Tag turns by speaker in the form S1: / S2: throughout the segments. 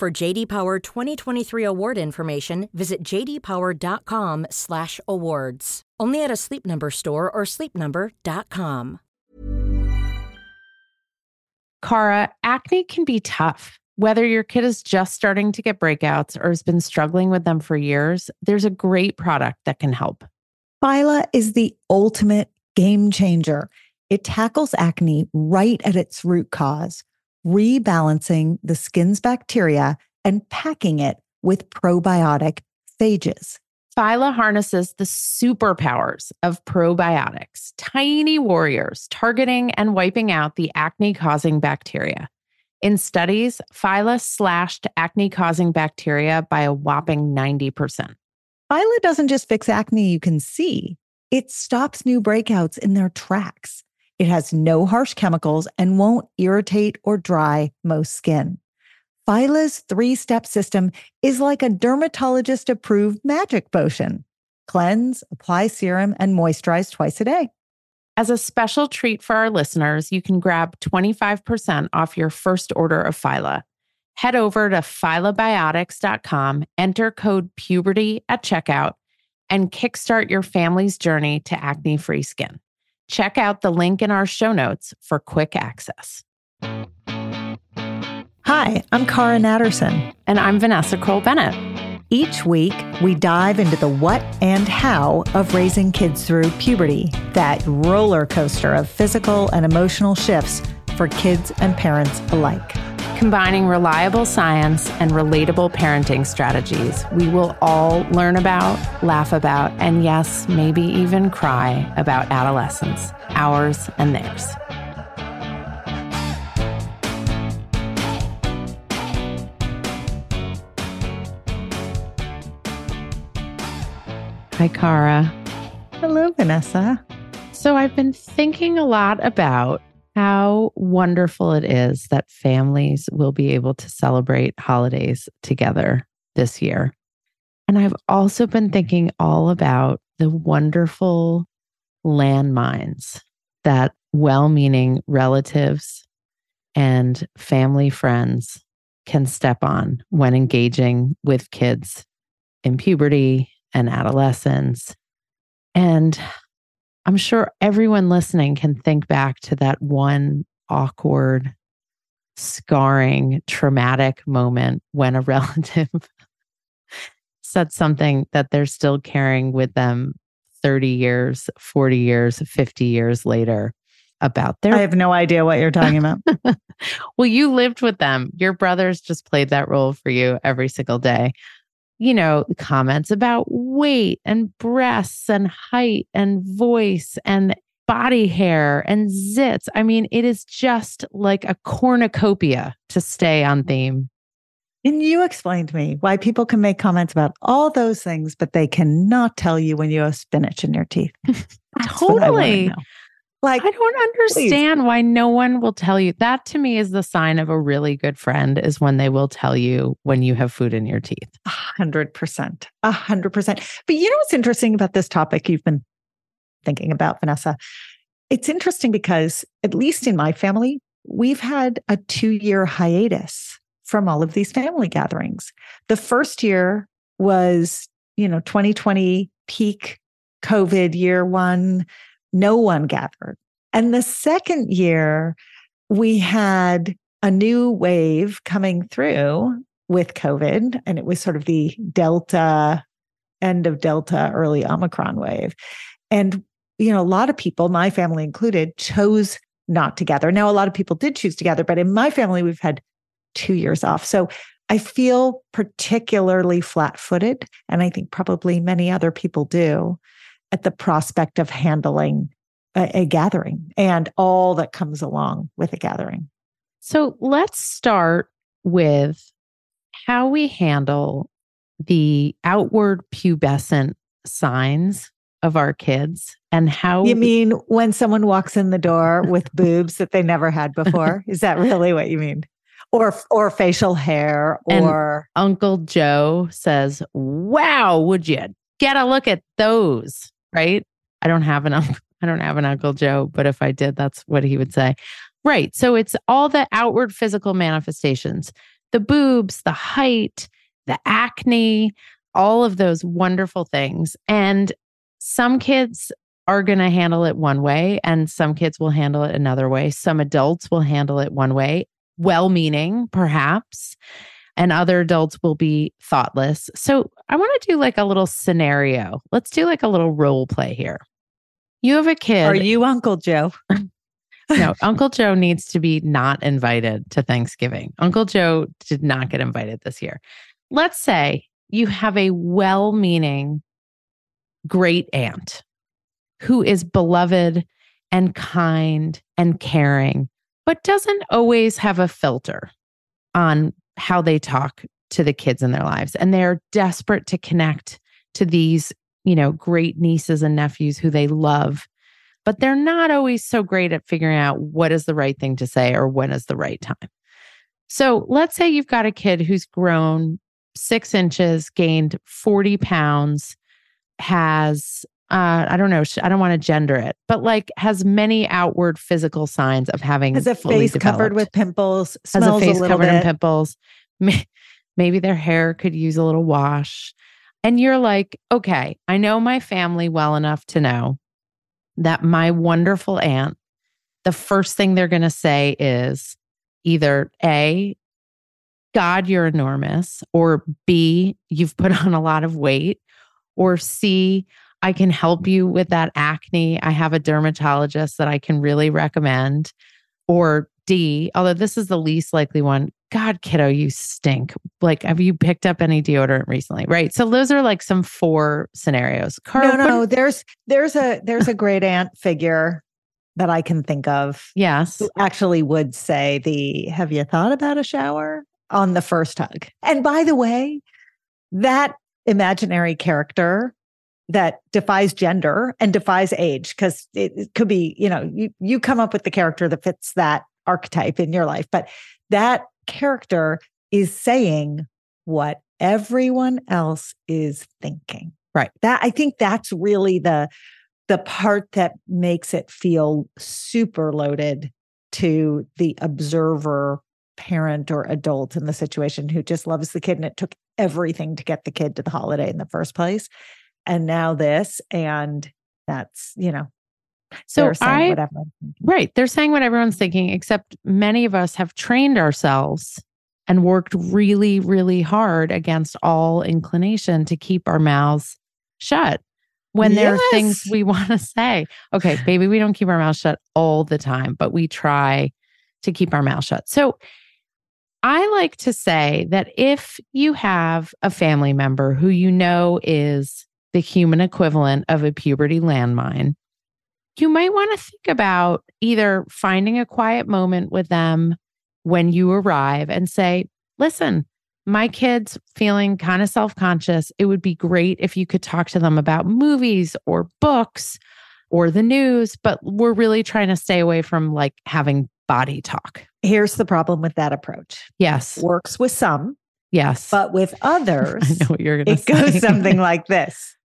S1: For JD Power 2023 award information, visit jdpower.com/awards. Only at a Sleep Number store or sleepnumber.com.
S2: Cara, acne can be tough. Whether your kid is just starting to get breakouts or has been struggling with them for years, there's a great product that can help.
S3: Phyla is the ultimate game changer. It tackles acne right at its root cause, rebalancing the skin's bacteria and packing it with probiotic phages.
S2: Phyla harnesses the superpowers of probiotics, tiny warriors targeting and wiping out the acne causing bacteria. In studies, phyla slashed acne causing bacteria by a whopping 90%.
S3: Phyla doesn't just fix acne you can see, it stops new breakouts in their tracks. It has no harsh chemicals and won't irritate or dry most skin. Phyla's three step system is like a dermatologist approved magic potion cleanse, apply serum, and moisturize twice a day.
S2: As a special treat for our listeners, you can grab 25% off your first order of Phyla. Head over to phylabiotics.com, enter code puberty at checkout, and kickstart your family's journey to acne free skin. Check out the link in our show notes for quick access.
S3: Hi, I'm Cara Natterson.
S2: And I'm Vanessa Kroll Bennett.
S3: Each week, we dive into the what and how of raising kids through puberty, that roller coaster of physical and emotional shifts for kids and parents alike.
S2: Combining reliable science and relatable parenting strategies, we will all learn about, laugh about, and yes, maybe even cry about adolescence, ours and theirs. Hi, Cara.
S3: Hello, Vanessa.
S2: So, I've been thinking a lot about how wonderful it is that families will be able to celebrate holidays together this year. And I've also been thinking all about the wonderful landmines that well meaning relatives and family friends can step on when engaging with kids in puberty and adolescence. And I'm sure everyone listening can think back to that one awkward, scarring, traumatic moment when a relative said something that they're still carrying with them 30 years, 40 years, 50 years later about their.
S3: I have no idea what you're talking about.
S2: well, you lived with them. Your brothers just played that role for you every single day you know, comments about weight and breasts and height and voice and body hair and zits. I mean, it is just like a cornucopia to stay on mm-hmm. theme.
S3: And you explained to me why people can make comments about all those things, but they cannot tell you when you have spinach in your teeth.
S2: totally. Like, I don't understand please. why no one will tell you. That to me is the sign of a really good friend is when they will tell you when you have food in your teeth.
S3: A hundred percent. A hundred percent. But you know what's interesting about this topic you've been thinking about, Vanessa? It's interesting because, at least in my family, we've had a two year hiatus from all of these family gatherings. The first year was, you know, 2020 peak COVID year one no one gathered. And the second year, we had a new wave coming through with COVID, and it was sort of the Delta, end of Delta, early Omicron wave. And, you know, a lot of people, my family included, chose not to gather. Now, a lot of people did choose to gather, but in my family, we've had two years off. So I feel particularly flat footed, and I think probably many other people do at the prospect of handling a, a gathering and all that comes along with a gathering.
S2: So let's start with how we handle the outward pubescent signs of our kids and how
S3: You mean when someone walks in the door with boobs that they never had before? Is that really what you mean? Or or facial hair
S2: And-
S3: or
S2: Uncle Joe says, "Wow, would you get a look at those?" Right? I don't have an uncle, I don't have an Uncle Joe, but if I did, that's what he would say. Right. So it's all the outward physical manifestations, the boobs, the height, the acne, all of those wonderful things. And some kids are going to handle it one way and some kids will handle it another way. Some adults will handle it one way, well meaning perhaps, and other adults will be thoughtless. So I want to do like a little scenario. Let's do like a little role play here. You have a kid.
S3: are you Uncle Joe?
S2: no, Uncle Joe needs to be not invited to Thanksgiving. Uncle Joe did not get invited this year. Let's say you have a well meaning great aunt who is beloved and kind and caring, but doesn't always have a filter on how they talk to the kids in their lives. And they're desperate to connect to these, you know, great nieces and nephews who they love but they're not always so great at figuring out what is the right thing to say or when is the right time. So let's say you've got a kid who's grown six inches, gained 40 pounds, has, uh, I don't know, I don't want to gender it, but like has many outward physical signs of having
S3: Has a face covered with pimples,
S2: has a face
S3: little
S2: covered in pimples. Maybe their hair could use a little wash. And you're like, okay, I know my family well enough to know that my wonderful aunt, the first thing they're going to say is either A, God, you're enormous, or B, you've put on a lot of weight, or C, I can help you with that acne. I have a dermatologist that I can really recommend. Or D, although this is the least likely one, God, kiddo, you stink. Like, have you picked up any deodorant recently? Right. So those are like some four scenarios.
S3: No,
S2: Carl, what-
S3: no, there's there's a there's a great aunt figure that I can think of
S2: Yes.
S3: who actually would say the have you thought about a shower on the first hug. And by the way, that imaginary character that defies gender and defies age because it, it could be, you know, you you come up with the character that fits that archetype in your life, but that character is saying what everyone else is thinking.
S2: Right.
S3: That I think that's really the the part that makes it feel super loaded to the observer parent or adult in the situation who just loves the kid and it took everything to get the kid to the holiday in the first place and now this and that's you know
S2: So
S3: they're saying
S2: I,
S3: whatever
S2: right. They're saying what everyone's thinking, except many of us have trained ourselves and worked really, really hard against all inclination to keep our mouths shut when there are things we want to say. Okay, maybe we don't keep our mouths shut all the time, but we try to keep our mouth shut. So I like to say that if you have a family member who you know is the human equivalent of a puberty landmine, you might want to think about either finding a quiet moment with them when you arrive and say, listen, my kid's feeling kind of self conscious. It would be great if you could talk to them about movies or books or the news, but we're really trying to stay away from like having body talk.
S3: here's the problem with that approach
S2: Yes.
S3: works with some
S2: Yes.
S3: but with others
S2: I know what you're
S3: it
S2: say.
S3: goes something like this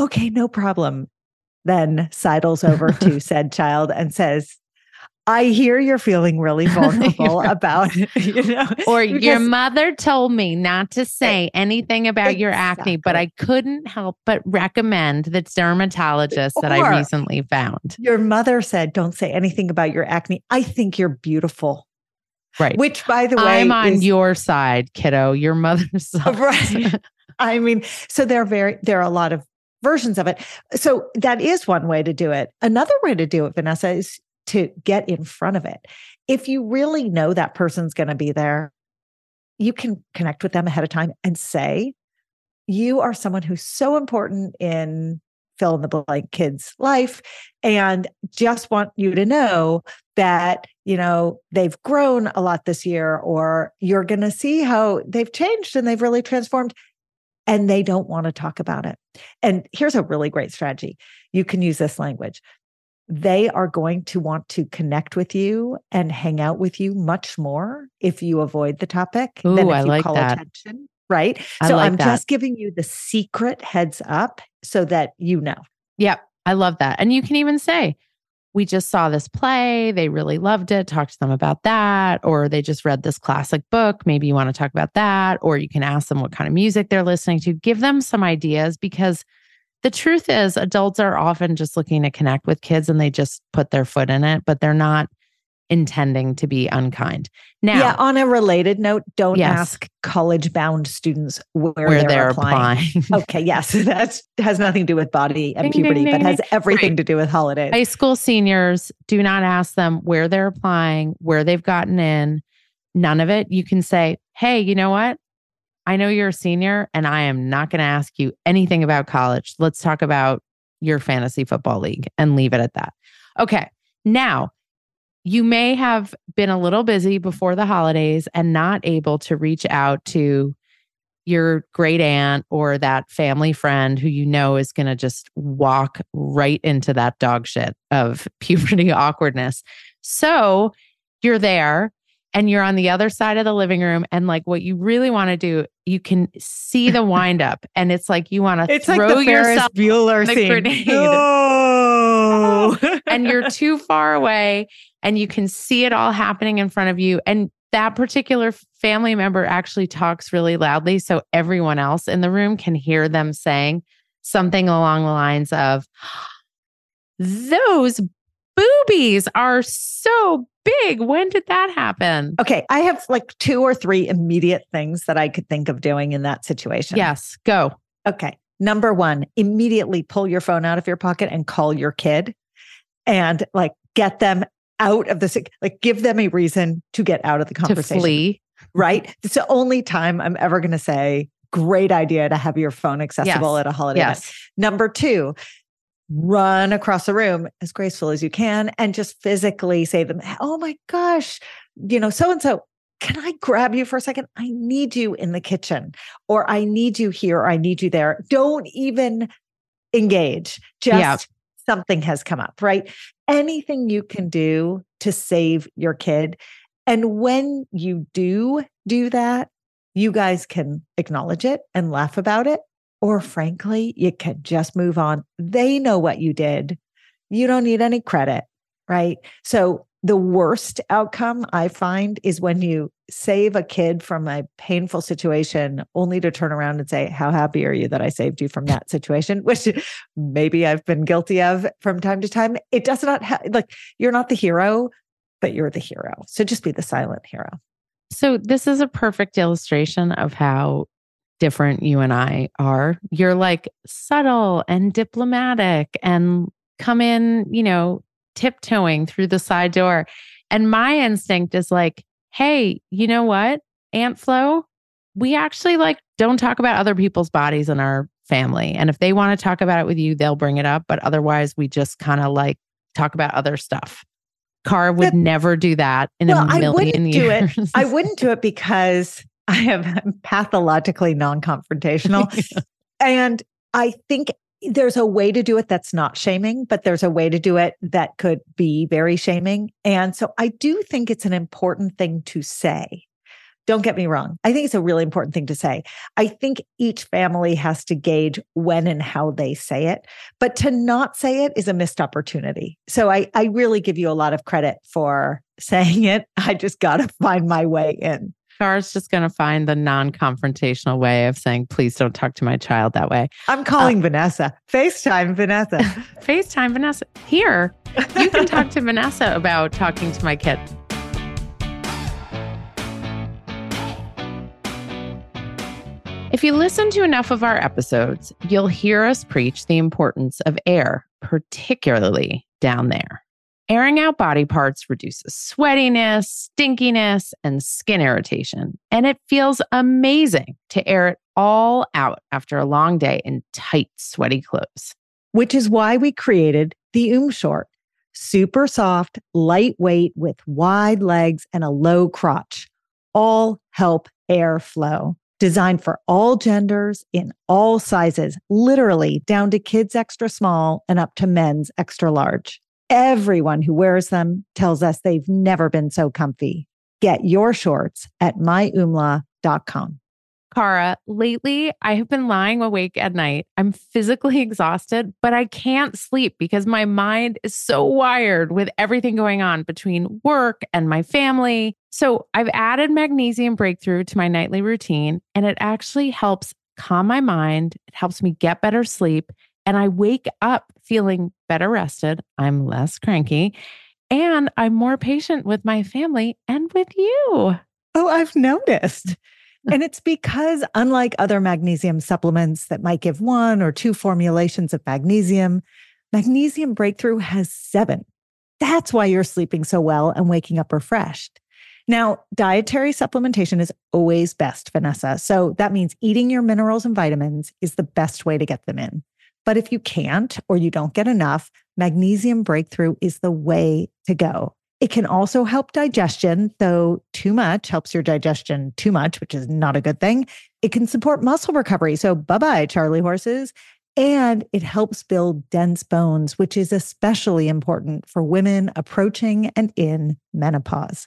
S3: okay no problem then sidles over to said child and says i hear you're feeling really vulnerable
S2: Right.
S3: about you know
S2: Or your mother told me not to say anything about your acne, but I couldn't help but recommend the dermatologist that I recently found.
S3: your mother said don't say anything about your acne i think you're beautiful
S2: Right.
S3: which by the way
S2: I'm on
S3: is-
S2: your side, kiddo. Your mother's side.
S3: Right. I mean, so there are very there are a lot of versions of it. So that is one way to do it. Another way to do it, Vanessa, is to get in front of it. If you really know that person's going to be there, you can connect with them ahead of time and say, you are someone who's so important in fill in the blank kid's life and just want you to know that you know, they've grown a lot this year, or you're going to see how they've changed and they've really transformed. And they don't want to talk about it. And here's a really great strategy you can use this language. They are going to want to connect with you and hang out with you much more if you avoid the topic
S2: Ooh,
S3: than if
S2: I
S3: you
S2: like
S3: call
S2: that.
S3: attention. Right.
S2: I
S3: so
S2: like
S3: I'm
S2: that.
S3: just giving you the secret heads up so that you know.
S2: Yep. I love that. And you mm. can even say, we just saw this play. They really loved it. Talk to them about that. Or they just read this classic book. Maybe you want to talk about that. Or you can ask them what kind of music they're listening to. Give them some ideas because the truth is, adults are often just looking to connect with kids and they just put their foot in it, but they're not intending to be unkind. Now,
S3: yeah. On a related note, don't
S2: Yes.
S3: ask college bound students where,
S2: where
S3: they're,
S2: they're
S3: applying.
S2: applying.
S3: Okay, yes, that has nothing to do with body and
S2: Ding, ding,
S3: puberty, but
S2: ding,
S3: has everything
S2: Right.
S3: to do with holidays.
S2: High school seniors, do not ask them where they're applying, where they've gotten in, none of it. You can say, hey, you know what? I know you're a senior and I am not going to ask you anything about college. Let's talk about your fantasy football league and leave it at that. Okay. Now, you may have been a little busy before the holidays and not able to reach out to your great aunt or that family friend who you know is going to just walk right into that dog shit of puberty awkwardness. So you're there and you're on the other side of the living room. And like what you really want to do, you can see the wind up and it's like you want to
S3: it's like
S2: throw
S3: the Ferris
S2: yourself
S3: Bueller
S2: the
S3: scene.
S2: grenade.
S3: No.
S2: and you're too far away and you can see it all happening in front of you. And that particular family member actually talks really loudly. So everyone else in the room can hear them saying something along the lines of, Those boobies are so big. When did that happen?
S3: okay, I have like two or three immediate things that I could think of doing in that situation.
S2: Yes, go.
S3: Okay. Number one, immediately pull your phone out of your pocket and call your kid and like get them out of the, like give them a reason to get out of the conversation.
S2: To flee.
S3: Right. It's the only time I'm ever going to say, great idea to have your phone accessible
S2: Yes.
S3: at a holiday. event.
S2: Yes.
S3: Number two, run across the room as graceful as you can and just physically say them, Oh my gosh, you know, so and so, can I grab you for a second? I need you in the kitchen, or I need you here, or I need you there. Don't even engage. Just
S2: Yeah.
S3: something has come up, right? Anything you can do to save your kid. And when you do do that, you guys can acknowledge it and laugh about it. Or frankly, you can just move on. They know what you did. You don't need any credit, right? So, the worst outcome I find is when you save a kid from a painful situation only to turn around and say, How happy are you that I saved you from that situation? Which maybe I've been guilty of from time to time. It does not have, like, you're not the hero, but you're the hero. So just be the silent hero.
S2: So this is a perfect illustration of how different you and I are. You're like subtle and diplomatic and come in, you know, tiptoeing through the side door. And my instinct is like, hey, you know what? Aunt Flo, we actually like don't talk about other people's bodies in our family. And if they want to talk about it with you, they'll bring it up. But otherwise, we just kind of like talk about other stuff. Car would
S3: That-
S2: never do that in
S3: Well,
S2: a
S3: I
S2: million
S3: wouldn't do
S2: years.
S3: it. I wouldn't do it because I am pathologically non confrontational. and I think there's a way to do it that's not shaming, but there's a way to do it that could be very shaming. And so I do think it's an important thing to say. Don't get me wrong. I think it's a really important thing to say. I think each family has to gauge when and how they say it, but to not say it is a missed opportunity. So I, I really give you a lot of credit for saying it. I just got to find my way in.
S2: Cara's just going to find the non confrontational way of saying, please don't talk to my child that way.
S3: I'm calling uh, Vanessa. FaceTime Vanessa.
S2: FaceTime Vanessa. Here, you can talk to Vanessa about talking to my kid. If you listen to enough of our episodes, you'll hear us preach the importance of air, particularly down there. Airing out body parts reduces sweatiness, stinkiness, and skin irritation. And it feels amazing to air it all out after a long day in tight, sweaty clothes.
S3: which is why we created the Oom Short. super soft, lightweight with wide legs and a low crotch. All help air flow. Designed for all genders in all sizes, literally down to kids extra small and up to men's extra large. Everyone who wears them tells us they've never been so comfy. Get your shorts at myoomla.com.
S2: Cara, lately I have been lying awake at night. I'm physically exhausted, but I can't sleep because my mind is so wired with everything going on between work and my family. So I've added magnesium breakthrough to my nightly routine, and it actually helps calm my mind. It helps me get better sleep, and I wake up feeling better rested. I'm less cranky, and I'm more patient with my family and with you.
S3: Oh, I've noticed. and it's because, unlike other magnesium supplements that might give one or two formulations of magnesium, Magnesium Breakthrough has seven. That's why you're sleeping so well and waking up refreshed. Now, dietary supplementation is always best, Vanessa. So that means eating your minerals and vitamins is the best way to get them in. But if you can't or you don't get enough, Magnesium Breakthrough is the way to go. It can also help digestion, though too much helps your digestion too much, which is not a good thing. It can support muscle recovery. So, bye bye, Charlie horses. And it helps build dense bones, which is especially important for women approaching and in menopause.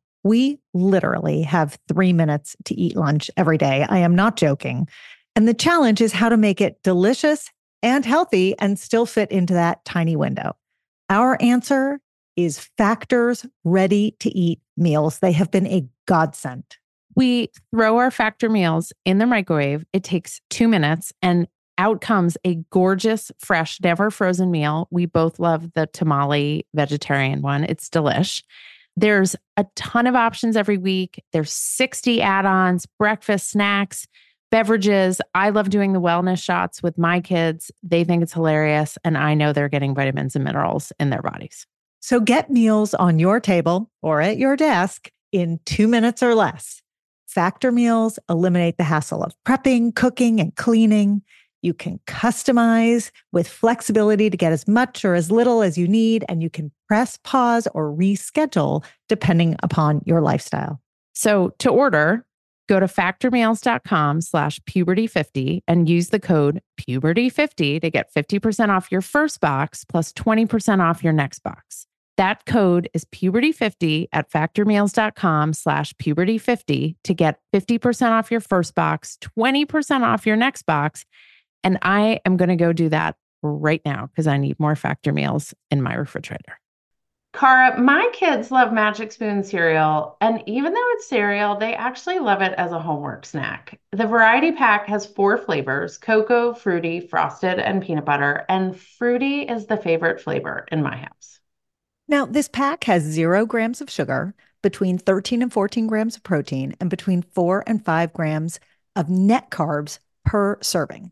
S3: we literally have three minutes to eat lunch every day. I am not joking. And the challenge is how to make it delicious and healthy and still fit into that tiny window. Our answer is Factor's ready to eat meals. They have been a godsend.
S2: We throw our Factor meals in the microwave. It takes two minutes and out comes a gorgeous, fresh, never frozen meal. We both love the tamale vegetarian one. It's delish. There's a ton of options every week. There's 60 add ons, breakfast, snacks, beverages. I love doing the wellness shots with my kids. They think it's hilarious. And I know they're getting vitamins and minerals in their bodies.
S3: So get meals on your table or at your desk in two minutes or less. Factor meals eliminate the hassle of prepping, cooking, and cleaning. You can customize with flexibility to get as much or as little as you need, and you can press pause or reschedule depending upon your lifestyle.
S2: So to order, go to factormeals.com slash puberty50 and use the code puberty50 to get 50% off your first box plus 20% off your next box. That code is puberty50 at factormeals.com slash puberty50 to get 50% off your first box, 20% off your next box, and I am going to go do that right now because I need more factor meals in my refrigerator. Cara, my kids love Magic Spoon cereal. And even though it's cereal, they actually love it as a homework snack. The variety pack has four flavors cocoa, fruity, frosted, and peanut butter. And fruity is the favorite flavor in my house.
S3: Now, this pack has zero grams of sugar, between 13 and 14 grams of protein, and between four and five grams of net carbs per serving.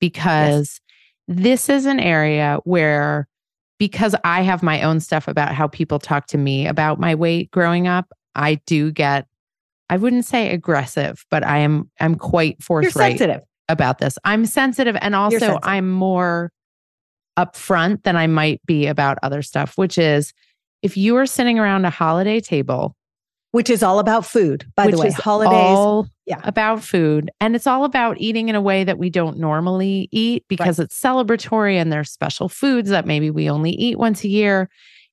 S2: because yes. this is an area where because I have my own stuff about how people talk to me about my weight growing up, I do get I wouldn't say aggressive, but I am I'm quite forthright
S3: sensitive.
S2: about this. I'm sensitive and also
S3: sensitive.
S2: I'm more upfront than I might be about other stuff, which is if you are sitting around a holiday table,
S3: Which is all about food, by
S2: which
S3: the way.
S2: is
S3: Holidays.
S2: all
S3: yeah.
S2: about food, and it's all about eating in a way that we don't normally eat because it's celebratory and there's special foods that maybe we only eat once a year,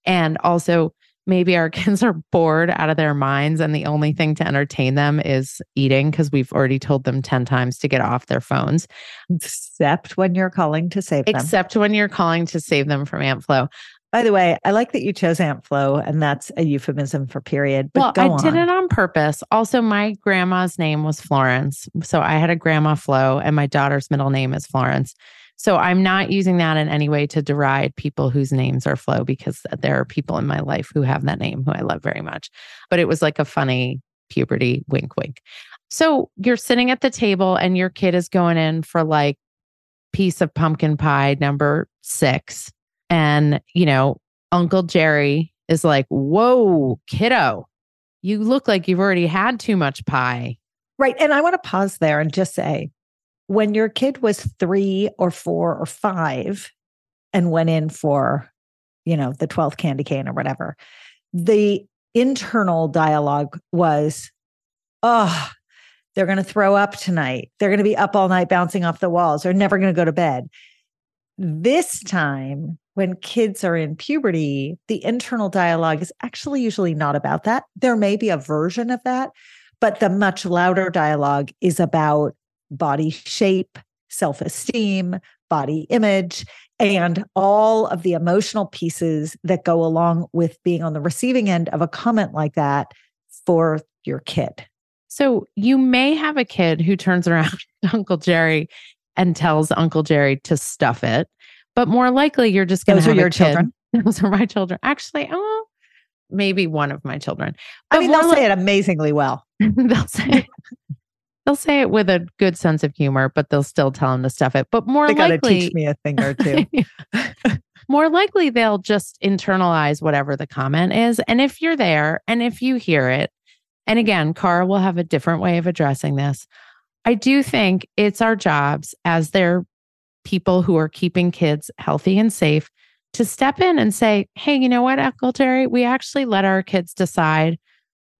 S2: and also maybe our kids are bored out of their minds and the only thing to entertain them is eating because we've already told them 10 times to get off their phones
S3: except when you're calling to save them.
S2: except when you're calling to save them from Aunt Flo.
S3: By the way, I like that you chose Aunt Flo, and that's a euphemism for period. But
S2: well,
S3: go
S2: I
S3: on.
S2: did it on purpose. Also, my grandma's name was Florence. So I had a grandma Flo, and my daughter's middle name is Florence. So I'm not using that in any way to deride people whose names are Flo because there are people in my life who have that name who I love very much. But it was like a funny puberty wink, wink. So you're sitting at the table, and your kid is going in for like piece of pumpkin pie number six. And, you know, Uncle Jerry is like, Whoa, kiddo, you look like you've already had too much pie.
S3: Right. And I want to pause there and just say when your kid was three or four or five and went in for, you know, the 12th candy cane or whatever, the internal dialogue was, oh, they're going to throw up tonight. They're going to be up all night bouncing off the walls. They're never going to go to bed. This time, when kids are in puberty, the internal dialogue is actually usually not about that. There may be a version of that, but the much louder dialogue is about body shape, self esteem, body image, and all of the emotional pieces that go along with being on the receiving end of a comment like that for your kid.
S2: So you may have a kid who turns around Uncle Jerry and tells Uncle Jerry to stuff it, but more likely you're just going to
S3: Those are
S2: have
S3: your children?
S2: Those are my children. Actually, oh, maybe one of my children.
S3: I mean, they'll
S2: li-
S3: say it amazingly well.
S2: they'll say they'll say it with a good sense of humor, but they'll still tell him to stuff it. But more
S3: They
S2: likely,
S3: teach me a thing or two.
S2: more likely they'll just internalize whatever the comment is. And if you're there and if you hear it, and again, Cara will have a different way of addressing this. I do think it's our jobs as their people who are keeping kids healthy and safe to step in and say, hey, you know what, Uncle Terry, we actually let our kids decide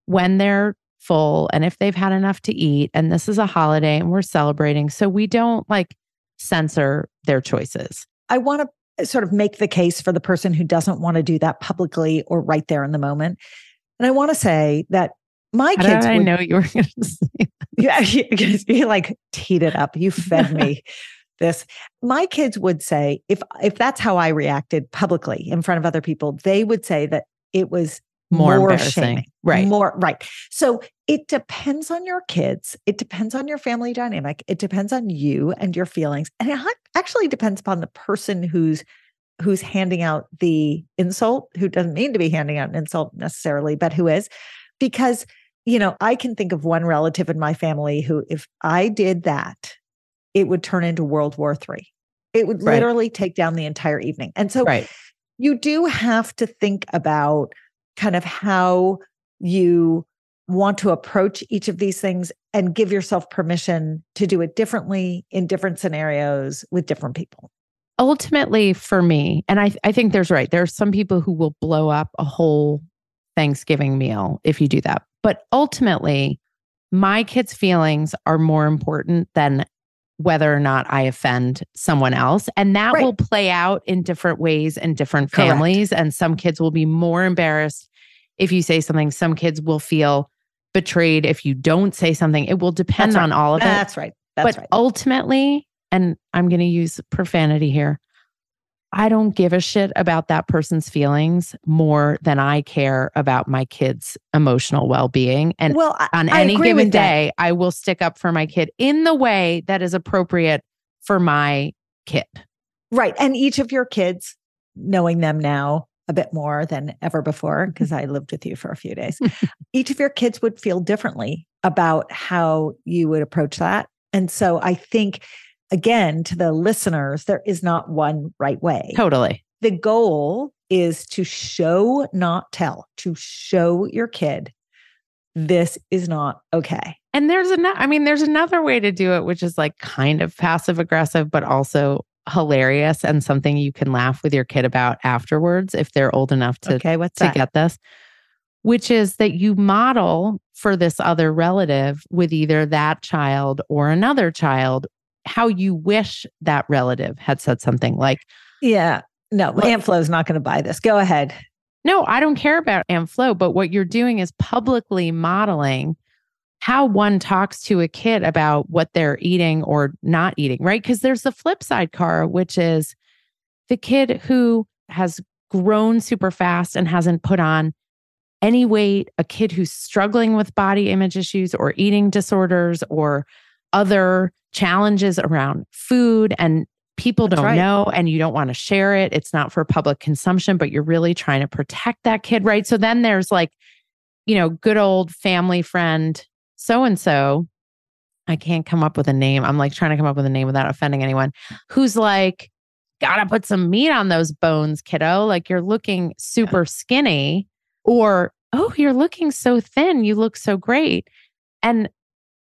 S2: when they're full and if they've had enough to eat. And this is a holiday and we're celebrating. So we don't like censor their choices.
S3: I want to uh, sort of make the case for the person who doesn't want to do that publicly or right there in the moment. And I want to say that my
S2: How
S3: kids
S2: I
S3: would
S2: know you were going to say
S3: Yeah, you, you like teed it up. You fed me this. My kids would say if if that's how I reacted publicly in front of other people, they would say that it was
S2: more,
S3: more
S2: embarrassing.
S3: shaming.
S2: Right.
S3: more right. So it depends on your kids. It depends on your family dynamic. It depends on you and your feelings, and it actually depends upon the person who's who's handing out the insult, who doesn't mean to be handing out an insult necessarily, but who is, because you know, I can think of one relative in my family who, if I did that, it would turn into World War Three. It would
S2: Right.
S3: literally take down the entire evening. And so
S2: Right.
S3: you do have to think about kind of how you want to approach each of these things and give yourself permission to do it differently in different scenarios with different people.
S2: Ultimately, for me, and I, I think there's right. There are some people who will blow up a whole Thanksgiving meal if you do that. But ultimately, my kids' feelings are more important than whether or not I offend someone else. And that
S3: Right.
S2: will play out in different ways in different
S3: Correct.
S2: families. And some kids will be more embarrassed if you say something. Some kids will feel betrayed if you don't say something. It will depend
S3: right.
S2: on all of it.
S3: That's right. That's
S2: but
S3: right.
S2: ultimately, and I'm going to use profanity here, I don't give a shit about that person's feelings more than I care about my kid's emotional well being. And
S3: well, I-
S2: on
S3: I
S2: any given
S3: with that.
S2: day, I will stick up for my kid in the way that is appropriate for my kid.
S3: Right. And each of your kids, knowing them now a bit more than ever before, mm-hmm. because I lived with you for a few days, each of your kids would feel differently about how you would approach that. And so I think, again, to the listeners, there is not one right way.
S2: Totally.
S3: The goal is to show, not tell, to show your kid this is not okay.
S2: And there's another, I mean, there's another way to do it, which is like kind of passive aggressive, but also hilarious and something you can laugh with your kid about afterwards if they're old enough to,
S3: okay, what's
S2: to
S3: that?
S2: get this, which is that you model for this other relative with either that child or another child how you wish that relative had said something like,
S3: Yeah. No, Aunt Flo's not going to buy this. Go ahead.
S2: No, I don't care about Aunt Flo, but what you're doing is publicly modeling how one talks to a kid about what they're eating or not eating, right? Because there's the flip side, Car, which is the kid who has grown super fast and hasn't put on any weight, a kid who's struggling with body image issues or eating disorders or other challenges around food and people
S3: That's
S2: don't
S3: right.
S2: know and you don't want to share it. It's not for public consumption, but you're really trying to protect that kid, right? So then there's like, you know, good old family friend so and so. I can't come up with a name. I'm like trying to come up with a name without offending anyone who's like, gotta put some meat on those bones, kiddo. Like you're looking super skinny, or oh, you're looking so thin. You look so great. And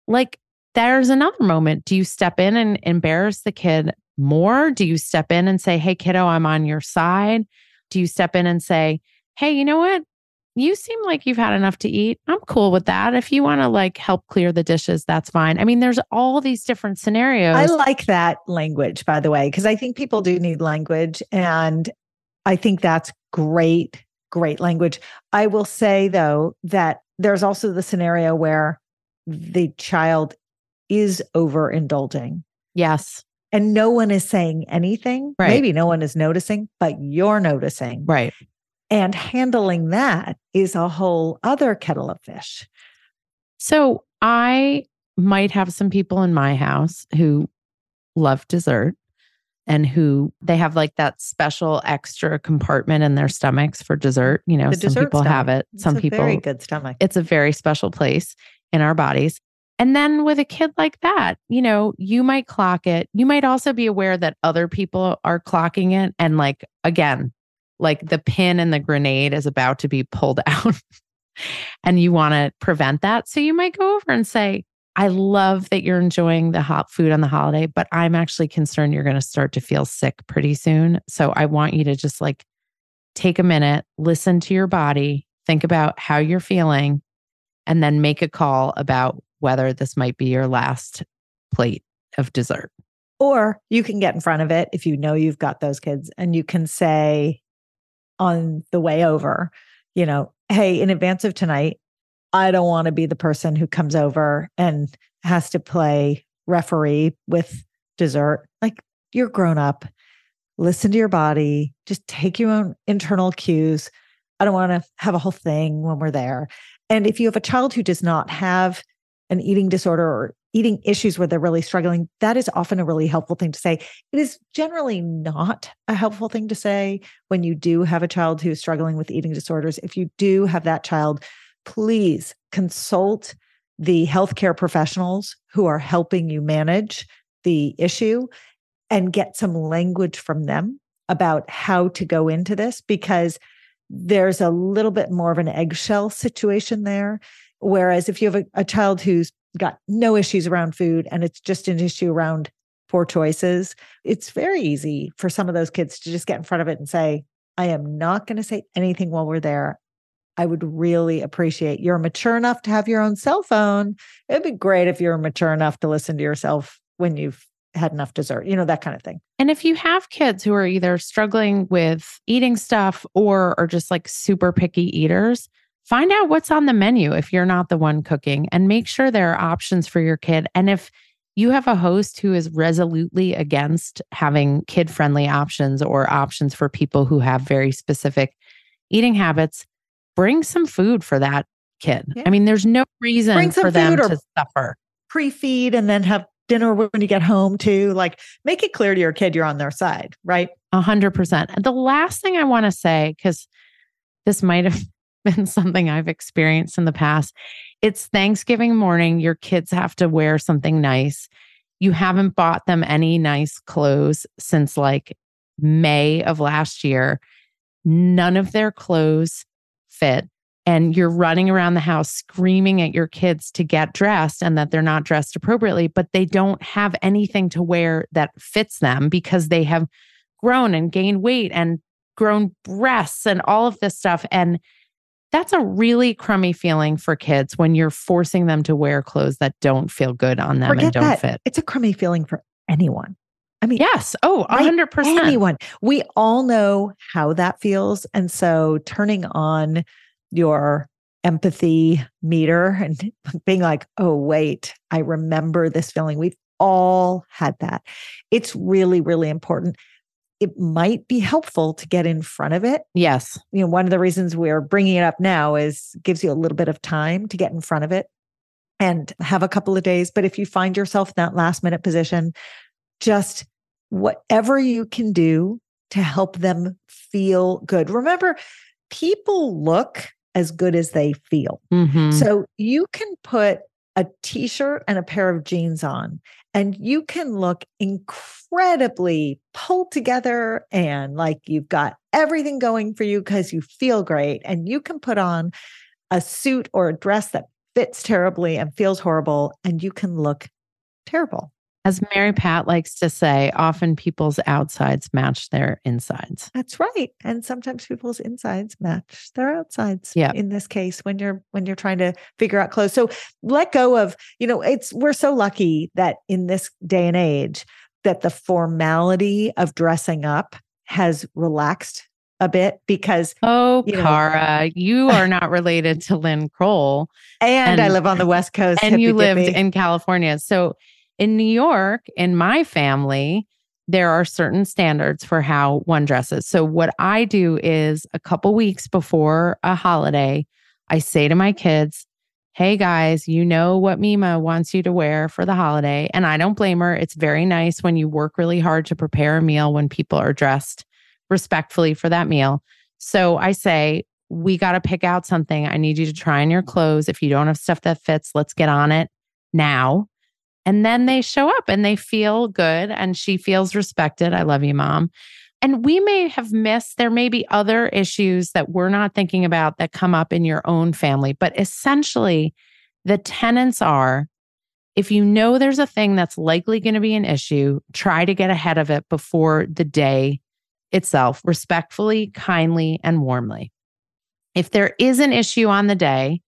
S2: like, there's another moment. Do you step in and embarrass the kid more? Do you step in and say, hey, kiddo, I'm on your side? Do you step in and say, hey, you know what? You seem like you've had enough to eat. I'm cool with that. If you want to like help clear the dishes, that's fine. I mean, there's all these different scenarios.
S3: I like that language, by the way, because I think people do need language. And I think that's great, great language. I will say, though, that there's also the scenario where the child is overindulging
S2: yes.
S3: and no one is saying anything.
S2: Right.
S3: Maybe no one is noticing, but you're noticing.
S2: Right.
S3: And handling that is a whole other kettle of fish.
S2: So I might have some people in my house who love dessert and who they have like that special extra compartment in their stomachs for dessert. You know,
S3: The
S2: some people have
S3: stomach.
S2: it,
S3: It's
S2: some
S3: a
S2: people,
S3: very good stomach.
S2: it's a very special place in our bodies. And then with a kid like that, you know, you might clock it. You might also be aware that other people are clocking it. And like, again, like the pin and the grenade is about to be pulled out and you want to prevent that. So you might go over and say, I love that you're enjoying the hot food on the holiday, but I'm actually concerned you're going to start to feel sick pretty soon. So I want you to just like take a minute, listen to your body, think about how you're feeling, and then make a call about whether this might be your last plate of dessert.
S3: Or you can get in front of it if you know you've got those kids and you can say on the way over, you know, hey, in advance of tonight, I don't want to be the person who comes over and has to play referee with dessert. Like you're grown up, listen to your body, just take your own internal cues. I don't want to have a whole thing when we're there. And if you have a child who does not have an eating disorder or eating issues where they're really struggling, that is often a really helpful thing to say. It is generally not a helpful thing to say when you do have a child who is struggling with eating disorders. If you do have that child, please consult the healthcare professionals who are helping you manage the issue and get some language from them about how to go into this because there's a little bit more of an eggshell situation there. Whereas if you have a, a child who's got no issues around food and it's just an issue around poor choices, it's very easy for some of those kids to just get in front of it and say, I am not going to say anything while we're there. I would really appreciate you're mature enough to have your own cell phone. It'd be great if you're mature enough to listen to yourself when you've had enough dessert, you know, that kind of thing.
S2: And if you have kids who are either struggling with eating stuff or are just like super picky eaters, find out what's on the menu if you're not the one cooking and make sure there are options for your kid. And if you have a host who is resolutely against having kid friendly options or options for people who have very specific eating habits, bring some food for that kid.
S3: Yeah.
S2: I mean, there's no reason
S3: Bring some
S2: for them to suffer.
S3: Pre feed and then have dinner when you get home too. Like make it clear to your kid you're on their side, right?
S2: A hundred percent. And the last thing I want to say, because this might have been something I've experienced in the past, it's Thanksgiving morning. Your kids have to wear something nice. You haven't bought them any nice clothes since like May of last year. None of their clothes fit. and you're running around the house screaming at your kids to get dressed and that they're not dressed appropriately, but they don't have anything to wear that fits them because they have grown and gained weight and grown breasts and all of this stuff. And that's a really crummy feeling for kids when you're forcing them to wear clothes that don't feel good on them
S3: Forget
S2: and don't
S3: that.
S2: fit.
S3: It's a crummy feeling for anyone. I mean,
S2: Yes. Oh,
S3: right?
S2: 100%.
S3: anyone. We all know how that feels. And so turning on your empathy meter and being like, oh, wait, I remember this feeling. We've all had that. It's really, really important. It might be helpful to get in front of it.
S2: Yes.
S3: You know, one of the reasons we're bringing it up now is gives you a little bit of time to get in front of it and have a couple of days. But if you find yourself in that last minute position, just whatever you can do to help them feel good. Remember, people look as good as they feel.
S2: Mhm.
S3: So you can put a t shirt and a pair of jeans on, and you can look incredibly pulled together and like you've got everything going for you because you feel great. And you can put on a suit or a dress that fits terribly and feels horrible, and you can look terrible.
S2: As Mary Pat likes to say, often people's outsides match their insides.
S3: That's right. And sometimes people's insides match their outsides.
S2: Yeah.
S3: In this case, when you're when you're trying to figure out clothes. So let go of, you know, it's we're so lucky that in this day and age that the formality of dressing up has relaxed a bit because
S2: Oh,
S3: You know-
S2: Cara, you are not related to Lynn Kroll
S3: and, I live on the West Coast.
S2: and you lived in California. So in New York, in my family, there are certain standards for how one dresses. So what I do is a couple weeks before a holiday, I say to my kids, Hey guys, you know what Mima wants you to wear for the holiday. And I don't blame her. It's very nice when you work really hard to prepare a meal when people are dressed respectfully for that meal. So I say, we got to pick out something. I need you to try on your clothes. If you don't have stuff that fits, let's get on it now. And then they show up and they feel good and she feels respected. I love you, mom. And we may have missed, there may be other issues that we're not thinking about that come up in your own family. But essentially, the tenants are if you know there's a thing that's likely going to be an issue, try to get ahead of it before the day itself, respectfully, kindly, and warmly. If there is an issue on the day,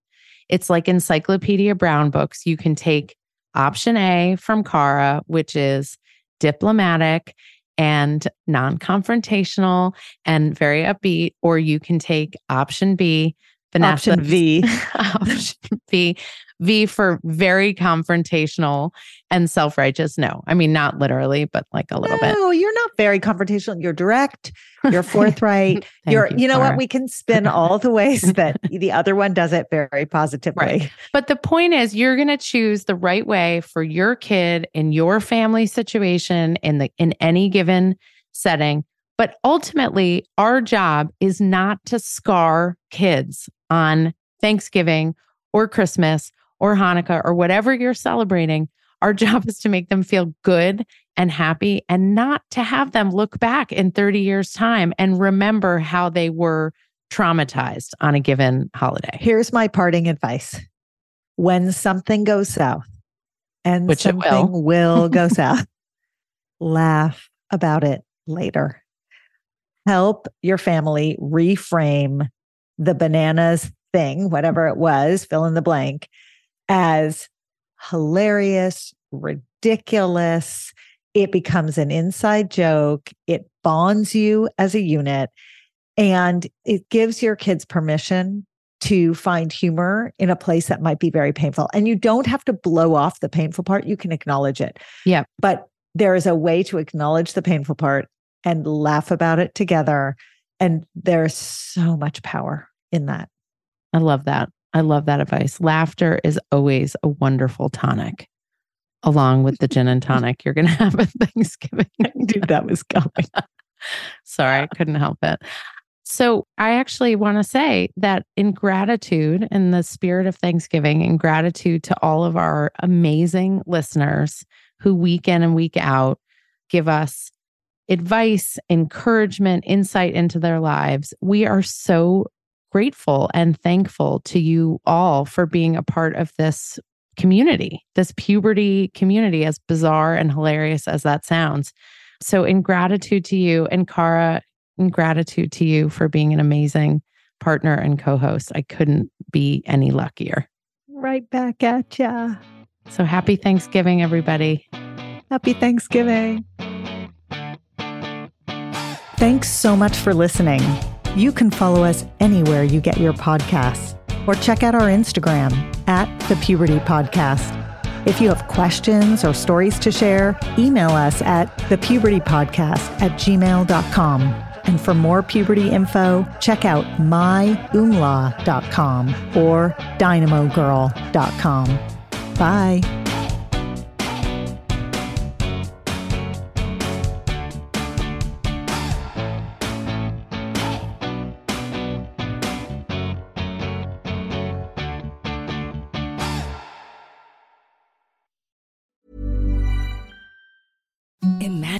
S2: it's like Encyclopedia Brown books. You can take option A from Cara, which is diplomatic and non confrontational and very upbeat, or you can take option B, Vanessa.
S3: option V.
S2: option B, V for very confrontational and self righteous. No, I mean, not literally, but like a little bit.
S3: No, you're not very confrontational. You're direct. You're forthright. You're, you, know
S2: Cara.
S3: what? We can spin all the ways that the other one does it very positively.
S2: Right. But the point is, you're going to choose the right way for your kid in your family situation in the in any given setting. But ultimately, our job is not to scar kids on Thanksgiving or Christmas or Hanukkah or whatever you're celebrating. Our job is to make them feel good and happy and not to have them look back in 30 years' time and remember how they were traumatized on a given holiday.
S3: Here's my parting advice. When something goes south, and
S2: Which
S3: something
S2: will.
S3: will go south, laugh about it later. Help your family reframe the bananas thing, whatever it was, fill in the blank, as hilarious, ridiculous. It becomes an inside joke. It bonds you as a unit and it gives your kids permission to find humor in a place that might be very painful. And you don't have to blow off the painful part, you can acknowledge it.
S2: Yeah.
S3: But there is a way to acknowledge the painful part and laugh about it together. And there's so much power in that.
S2: I love that. I love that advice. Laughter is always a wonderful tonic, along with the gin and tonic you're going to have at Thanksgiving.
S3: I knew that was coming.
S2: Sorry, I couldn't help it. So, I actually want to say that in gratitude, in the spirit of Thanksgiving, in gratitude to all of our amazing listeners who week in and week out give us advice, encouragement, insight into their lives, we are so grateful and thankful to you all for being a part of this community, this puberty community, as bizarre and hilarious as that sounds. So, in gratitude to you and Cara, in gratitude to you for being an amazing partner and co host. I couldn't be any luckier.
S3: Right back at ya.
S2: So, happy Thanksgiving, everybody.
S3: Happy Thanksgiving. Thanks so much for listening. You can follow us anywhere you get your podcasts or check out our Instagram at the Puberty Podcast. If you have questions or stories to share, email us at thepubertypodcast at gmail.com. And for more puberty info, check out myoomla.com or dynamogirl.com. Bye.